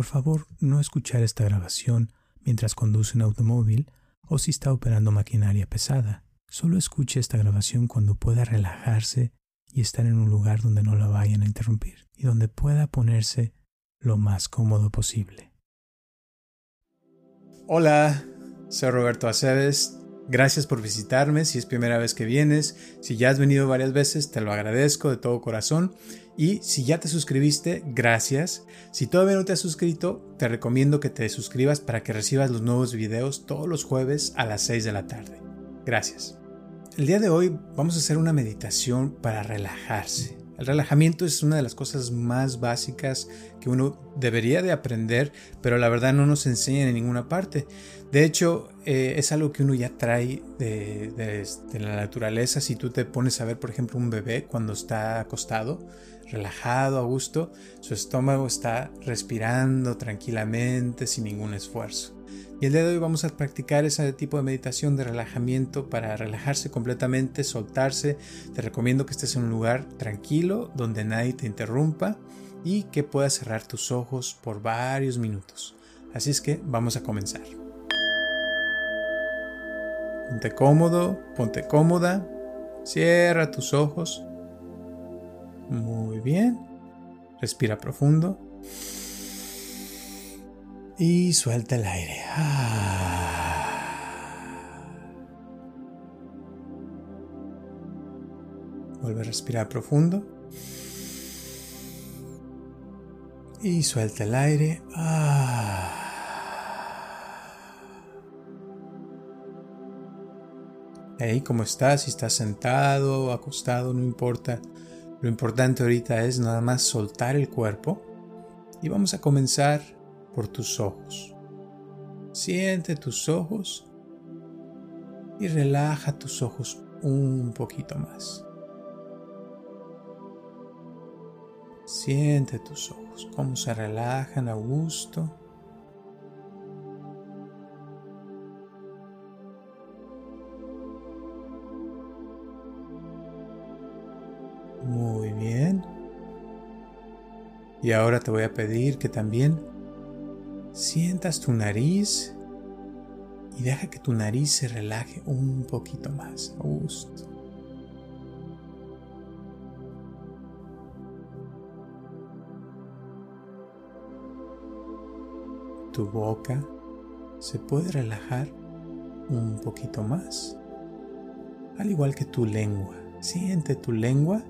Por favor, no escuchar esta grabación mientras conduce un automóvil o si está operando maquinaria pesada. Solo escuche esta grabación cuando pueda relajarse y estar en un lugar donde no la vayan a interrumpir y donde pueda ponerse lo más cómodo posible. Hola, soy Roberto Aceves. Gracias por visitarme si es primera vez que vienes. Si ya has venido varias veces, te lo agradezco de todo corazón. Y si ya te suscribiste, gracias. Si todavía no te has suscrito, te recomiendo que te suscribas para que recibas los nuevos videos todos los jueves a las 6 de la tarde. Gracias. El día de hoy vamos a hacer una meditación para relajarse. El relajamiento es una de las cosas más básicas que uno debería de aprender, pero la verdad no nos enseñan en ninguna parte. De hecho, eh, es algo que uno ya trae de, de, la naturaleza. Si tú te pones a ver, por ejemplo, un bebé cuando está acostado, relajado, a gusto, su estómago está respirando tranquilamente, sin ningún esfuerzo. Y el día de hoy vamos a practicar ese tipo de meditación de relajamiento para relajarse completamente, soltarse. Te recomiendo que estés en un lugar tranquilo, donde nadie te interrumpa y que puedas cerrar tus ojos por varios minutos. Así es que vamos a comenzar. Ponte cómodo, ponte cómoda, cierra tus ojos. Muy bien. Respira profundo y suelta el aire. Vuelve a respirar profundo. Y suelta el aire. Ahí, ¿cómo estás? Si estás sentado, acostado, no importa. Lo importante ahorita es nada más soltar el cuerpo. Y vamos a comenzar por tus ojos. Siente tus ojos y relaja tus ojos un poquito más. Siente tus ojos, cómo se relajan a gusto. Muy bien. Y ahora te voy a pedir que también sientas tu nariz y deja que tu nariz se relaje un poquito más a gusto. Tu boca se puede relajar un poquito más, al igual que tu lengua. Siente tu lengua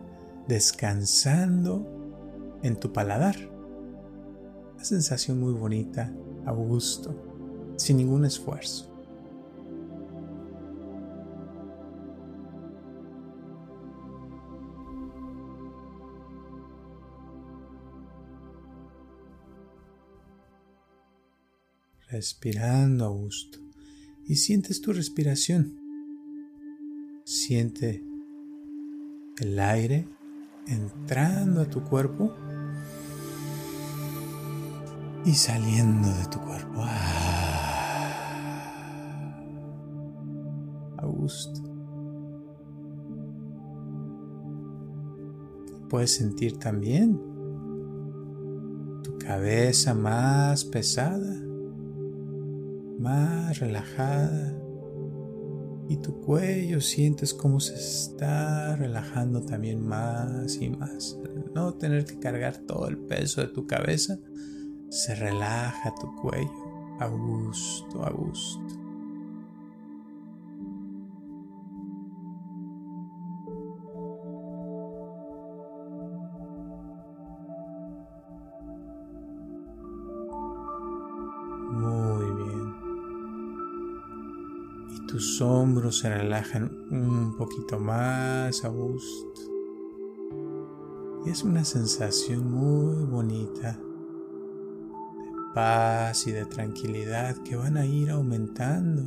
descansando en tu paladar. Una sensación muy bonita, a gusto, sin ningún esfuerzo. Respirando a gusto y sientes tu respiración. Siente el aire entrando a tu cuerpo y saliendo de tu cuerpo. Ah, a gusto. Puedes sentir también tu cabeza más pesada, más relajada. Y tu cuello sientes cómo se está relajando también más y más. no tener que cargar todo el peso de tu cabeza, se relaja tu cuello a gusto, a gusto. Muy bien. Y tus hombros se relajan un poquito más a gusto. Y es una sensación muy bonita paz y de tranquilidad que van a ir aumentando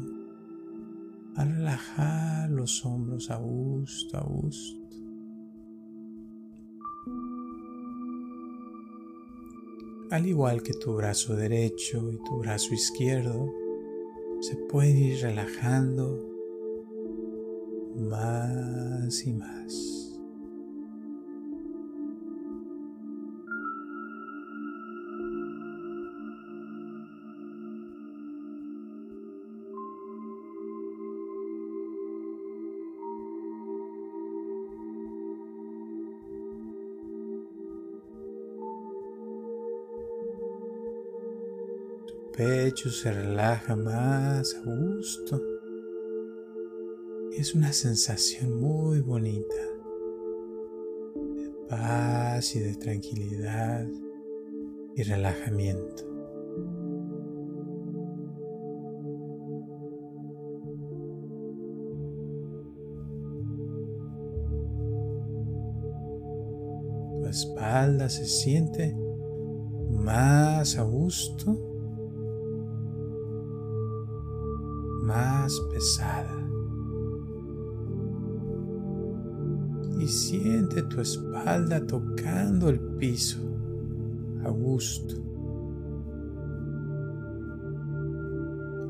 a relajar los hombros a gusto, a gusto. Al igual que tu brazo derecho y tu brazo izquierdo, se pueden ir relajando más y más. Pecho se relaja más a gusto. Es una sensación muy bonita de paz y de tranquilidad y relajamiento. Tu espalda se siente más a gusto, pesada. Y siente tu espalda tocando el piso a gusto.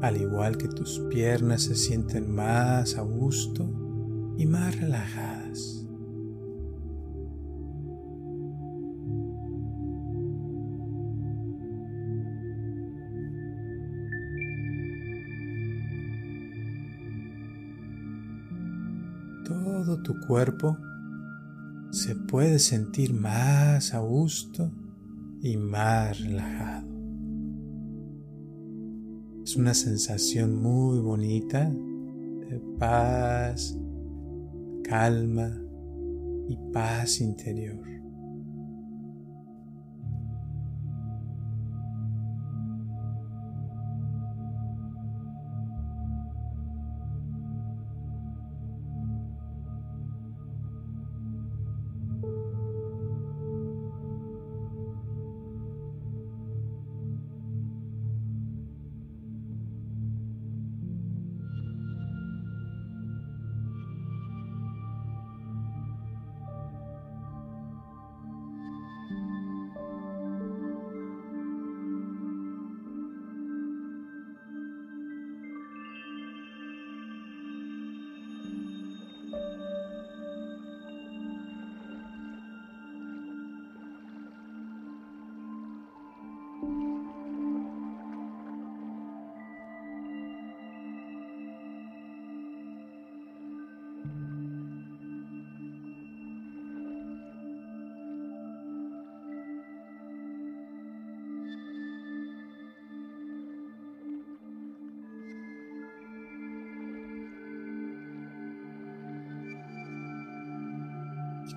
Al igual que tus piernas se sienten más a gusto y más relajadas. Tu cuerpo se puede sentir más a gusto y más relajado. Es una sensación muy bonita de paz, calma y paz interior.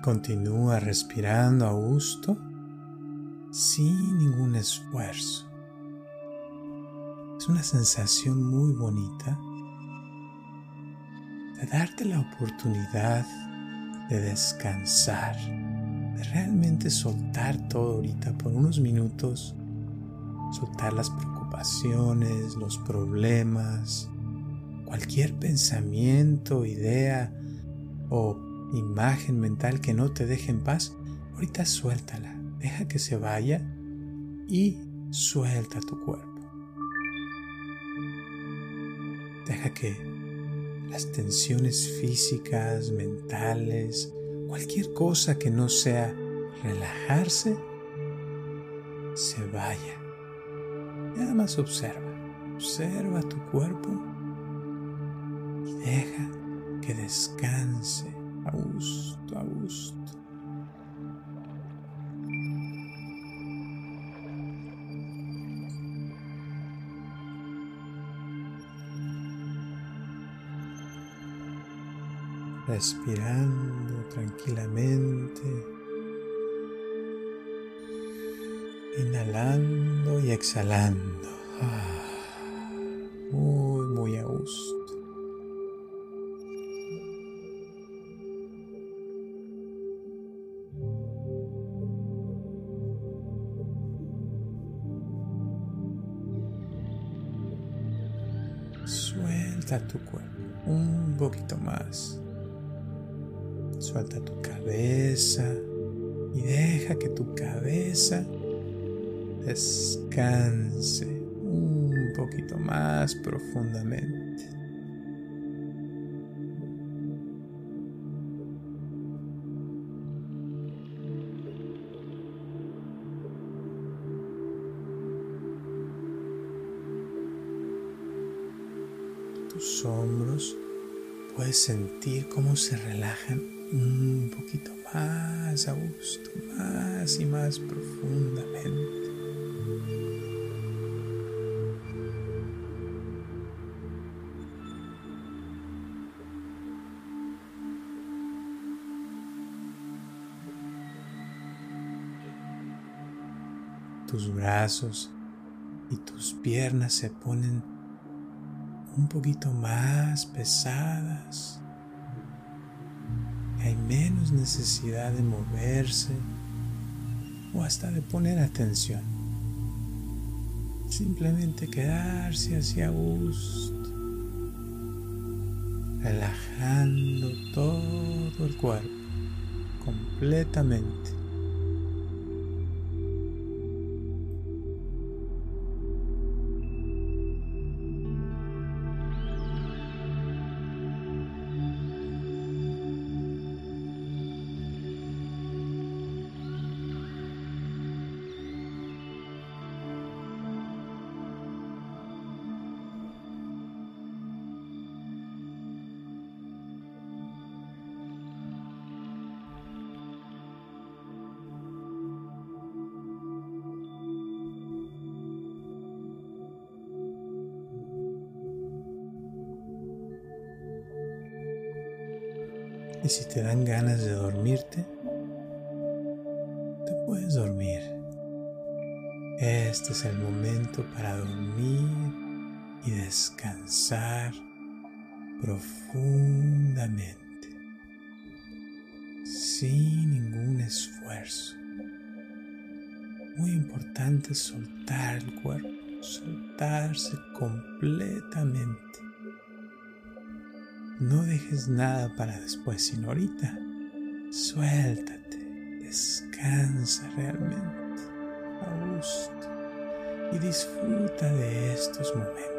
Continúa respirando a gusto sin ningún esfuerzo. Es una sensación muy bonita de darte la oportunidad de descansar, de realmente soltar todo ahorita por unos minutos, soltar las preocupaciones, los problemas, cualquier pensamiento, idea o imagen mental que no te deje en paz, ahorita suéltala, deja que se vaya y suelta tu cuerpo. Deja que las tensiones físicas, mentales, cualquier cosa que no sea relajarse, se vaya. Nada más observa, observa tu cuerpo y deja que descanse a gusto, a gusto. Respirando tranquilamente, inhalando y exhalando. Ah, muy, muy a gusto. Suelta tu cuerpo un poquito más. Suelta tu cabeza y deja que tu cabeza descanse un poquito más profundamente. sentir cómo se relajan un poquito más a gusto, más y más profundamente. tus brazos y tus piernas se ponen un poquito más pesadas, hay menos necesidad de moverse o hasta de poner atención. Simplemente quedarse hacia gusto, relajando todo el cuerpo completamente. Y si te dan ganas de dormirte, te puedes dormir. Este es el momento para dormir y descansar profundamente, sin ningún esfuerzo. Muy importante soltar el cuerpo, soltarse completamente. No dejes nada para después, sino ahorita. Suéltate, descansa realmente, a gusto y disfruta de estos momentos.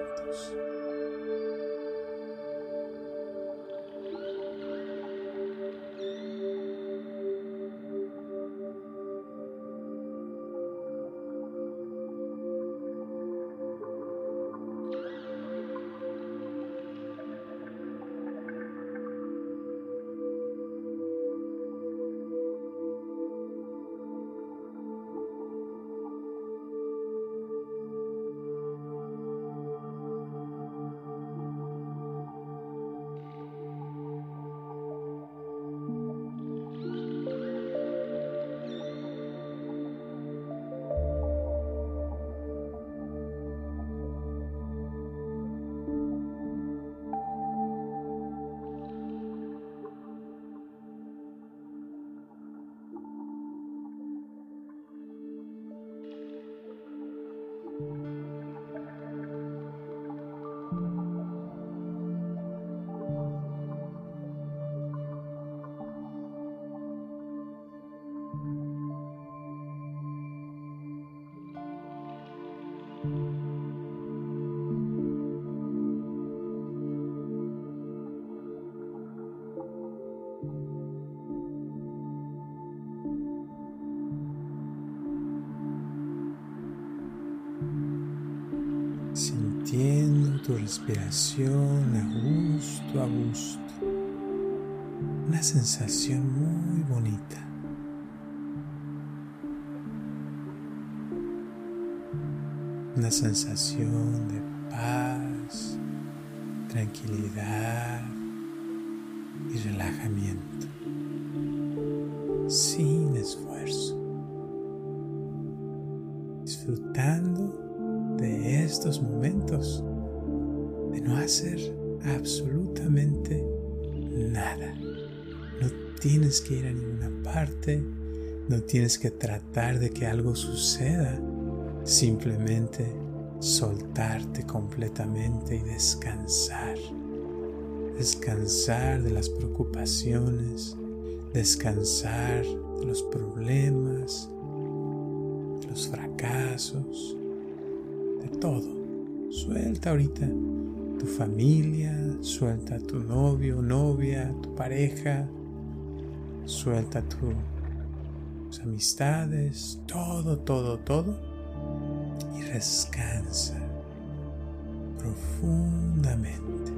Respiración a gusto, a gusto. Una sensación muy bonita. Una sensación de paz, tranquilidad y relajamiento. Sin esfuerzo. Disfrutando de estos momentos, no hacer absolutamente nada. No tienes que ir a ninguna parte, no tienes que tratar de que algo suceda, simplemente soltarte completamente y descansar. Descansar de las preocupaciones, descansar de los problemas, de los fracasos, de todo. Suelta ahorita tu familia, suelta a tu novio, novia, tu pareja, suelta tus amistades, todo, todo, todo. Y descansa profundamente.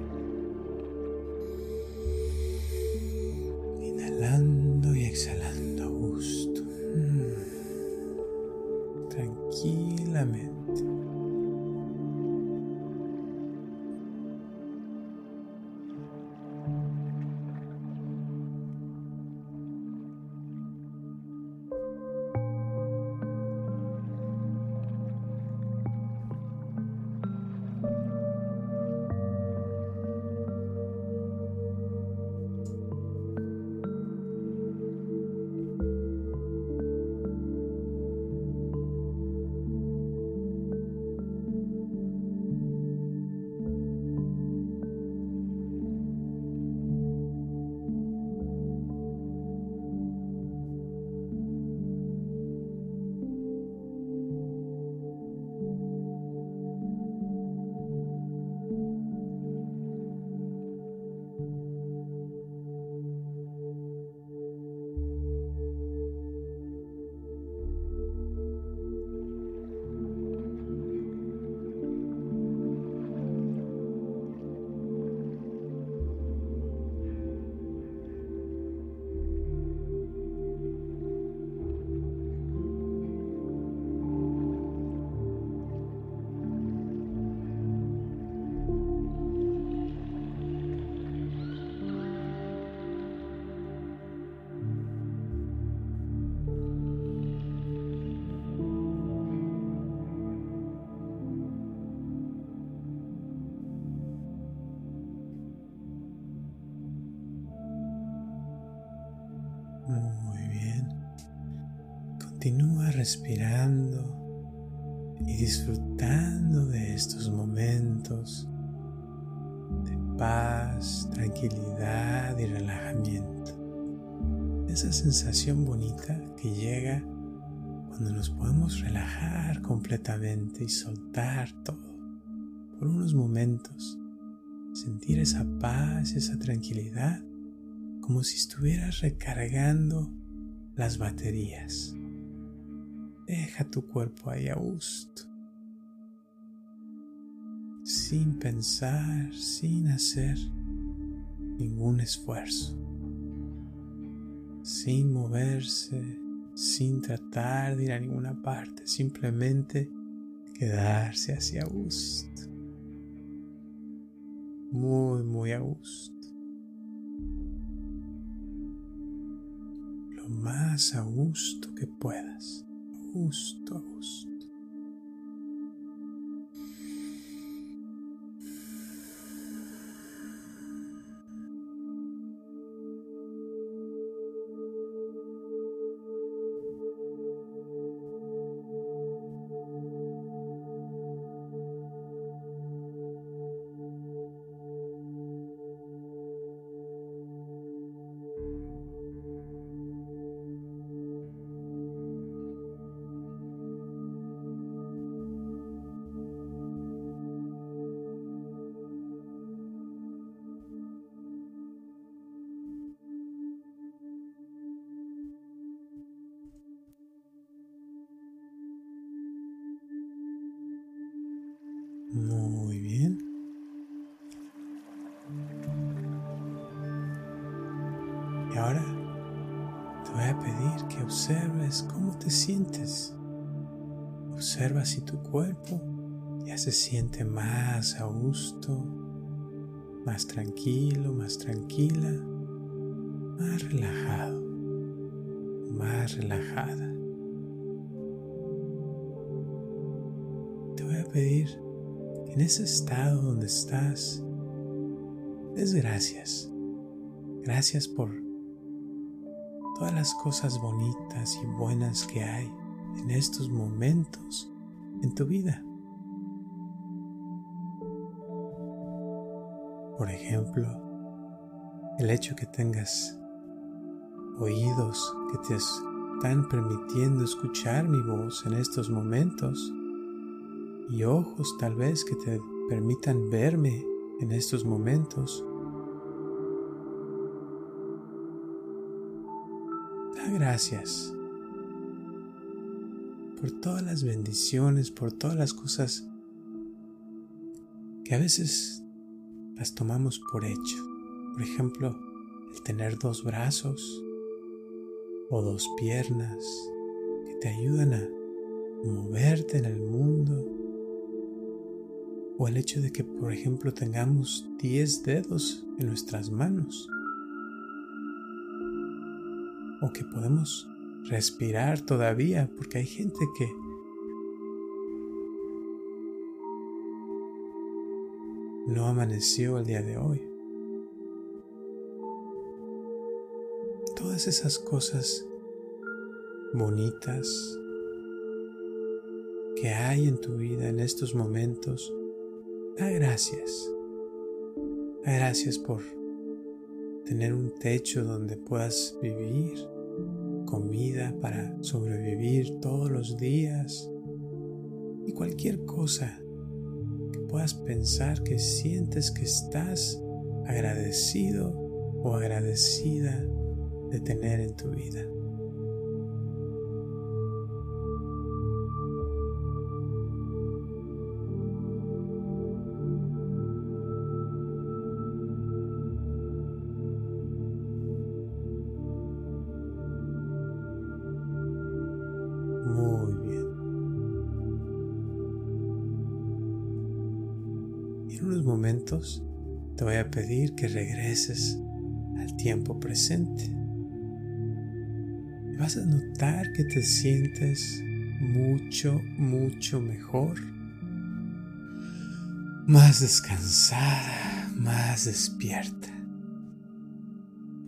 Muy bien. Continúa respirando y disfrutando de estos momentos de paz, tranquilidad y relajamiento. Esa sensación bonita que llega cuando nos podemos relajar completamente y soltar todo por unos momentos, sentir esa paz, esa tranquilidad como si estuvieras recargando las baterías. Deja tu cuerpo ahí a gusto, sin pensar, sin hacer ningún esfuerzo, sin moverse, sin tratar de ir a ninguna parte, simplemente quedarse hacia gusto, muy, muy a gusto. Más a gusto que puedas justo a gusto. Observa si tu cuerpo ya se siente más a gusto, más tranquilo, más tranquila, más relajado, más relajada. Te voy a pedir en ese estado donde estás, des gracias. Gracias por todas las cosas bonitas y buenas que hay en estos momentos en tu vida. Por ejemplo, el hecho que tengas oídos que te están permitiendo escuchar mi voz en estos momentos y ojos tal vez que te permitan verme en estos momentos. Da gracias por todas las bendiciones, por todas las cosas que a veces las tomamos por hecho. Por ejemplo, el tener dos brazos o dos piernas que te ayudan a moverte en el mundo o el hecho de que, por ejemplo, tengamos 10 dedos en nuestras manos. O que podemos respirar todavía, porque hay gente que no amaneció el día de hoy. Todas esas cosas bonitas que hay en tu vida en estos momentos Da gracias. Da gracias por tener un techo donde puedas vivir, comida para sobrevivir todos los días y cualquier cosa que puedas pensar que sientes que estás agradecido o agradecida de tener en tu vida. Te voy a pedir que regreses al tiempo presente. Y vas a notar que te sientes mucho, mucho mejor. Más descansada, más despierta.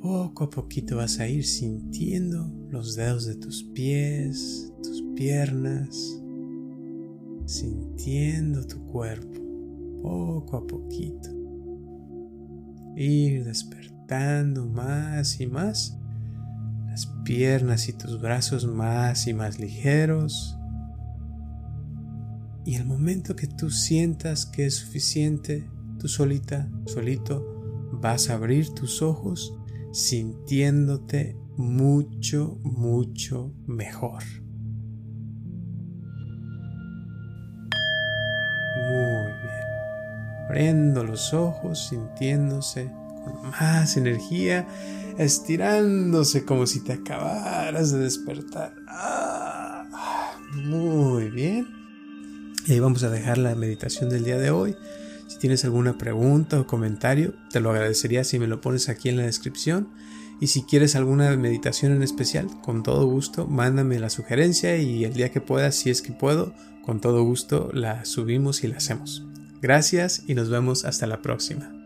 Poco a poquito vas a ir sintiendo los dedos de tus pies, tus piernas, sintiendo tu cuerpo poco a poquito. Ir despertando más y más las piernas y tus brazos más y más ligeros. Y el momento que tú sientas que es suficiente, tú solita, solito, vas a abrir tus ojos sintiéndote mucho, mucho mejor. Abriendo los ojos, sintiéndose con más energía, estirándose como si te acabaras de despertar. Ah, muy bien. Y ahí vamos a dejar la meditación del día de hoy. Si tienes alguna pregunta o comentario, te lo agradecería si me lo pones aquí en la descripción. Y si quieres alguna meditación en especial, con todo gusto, mándame la sugerencia y el día que puedas, si es que puedo, con todo gusto la subimos y la hacemos. Gracias y nos vemos hasta la próxima.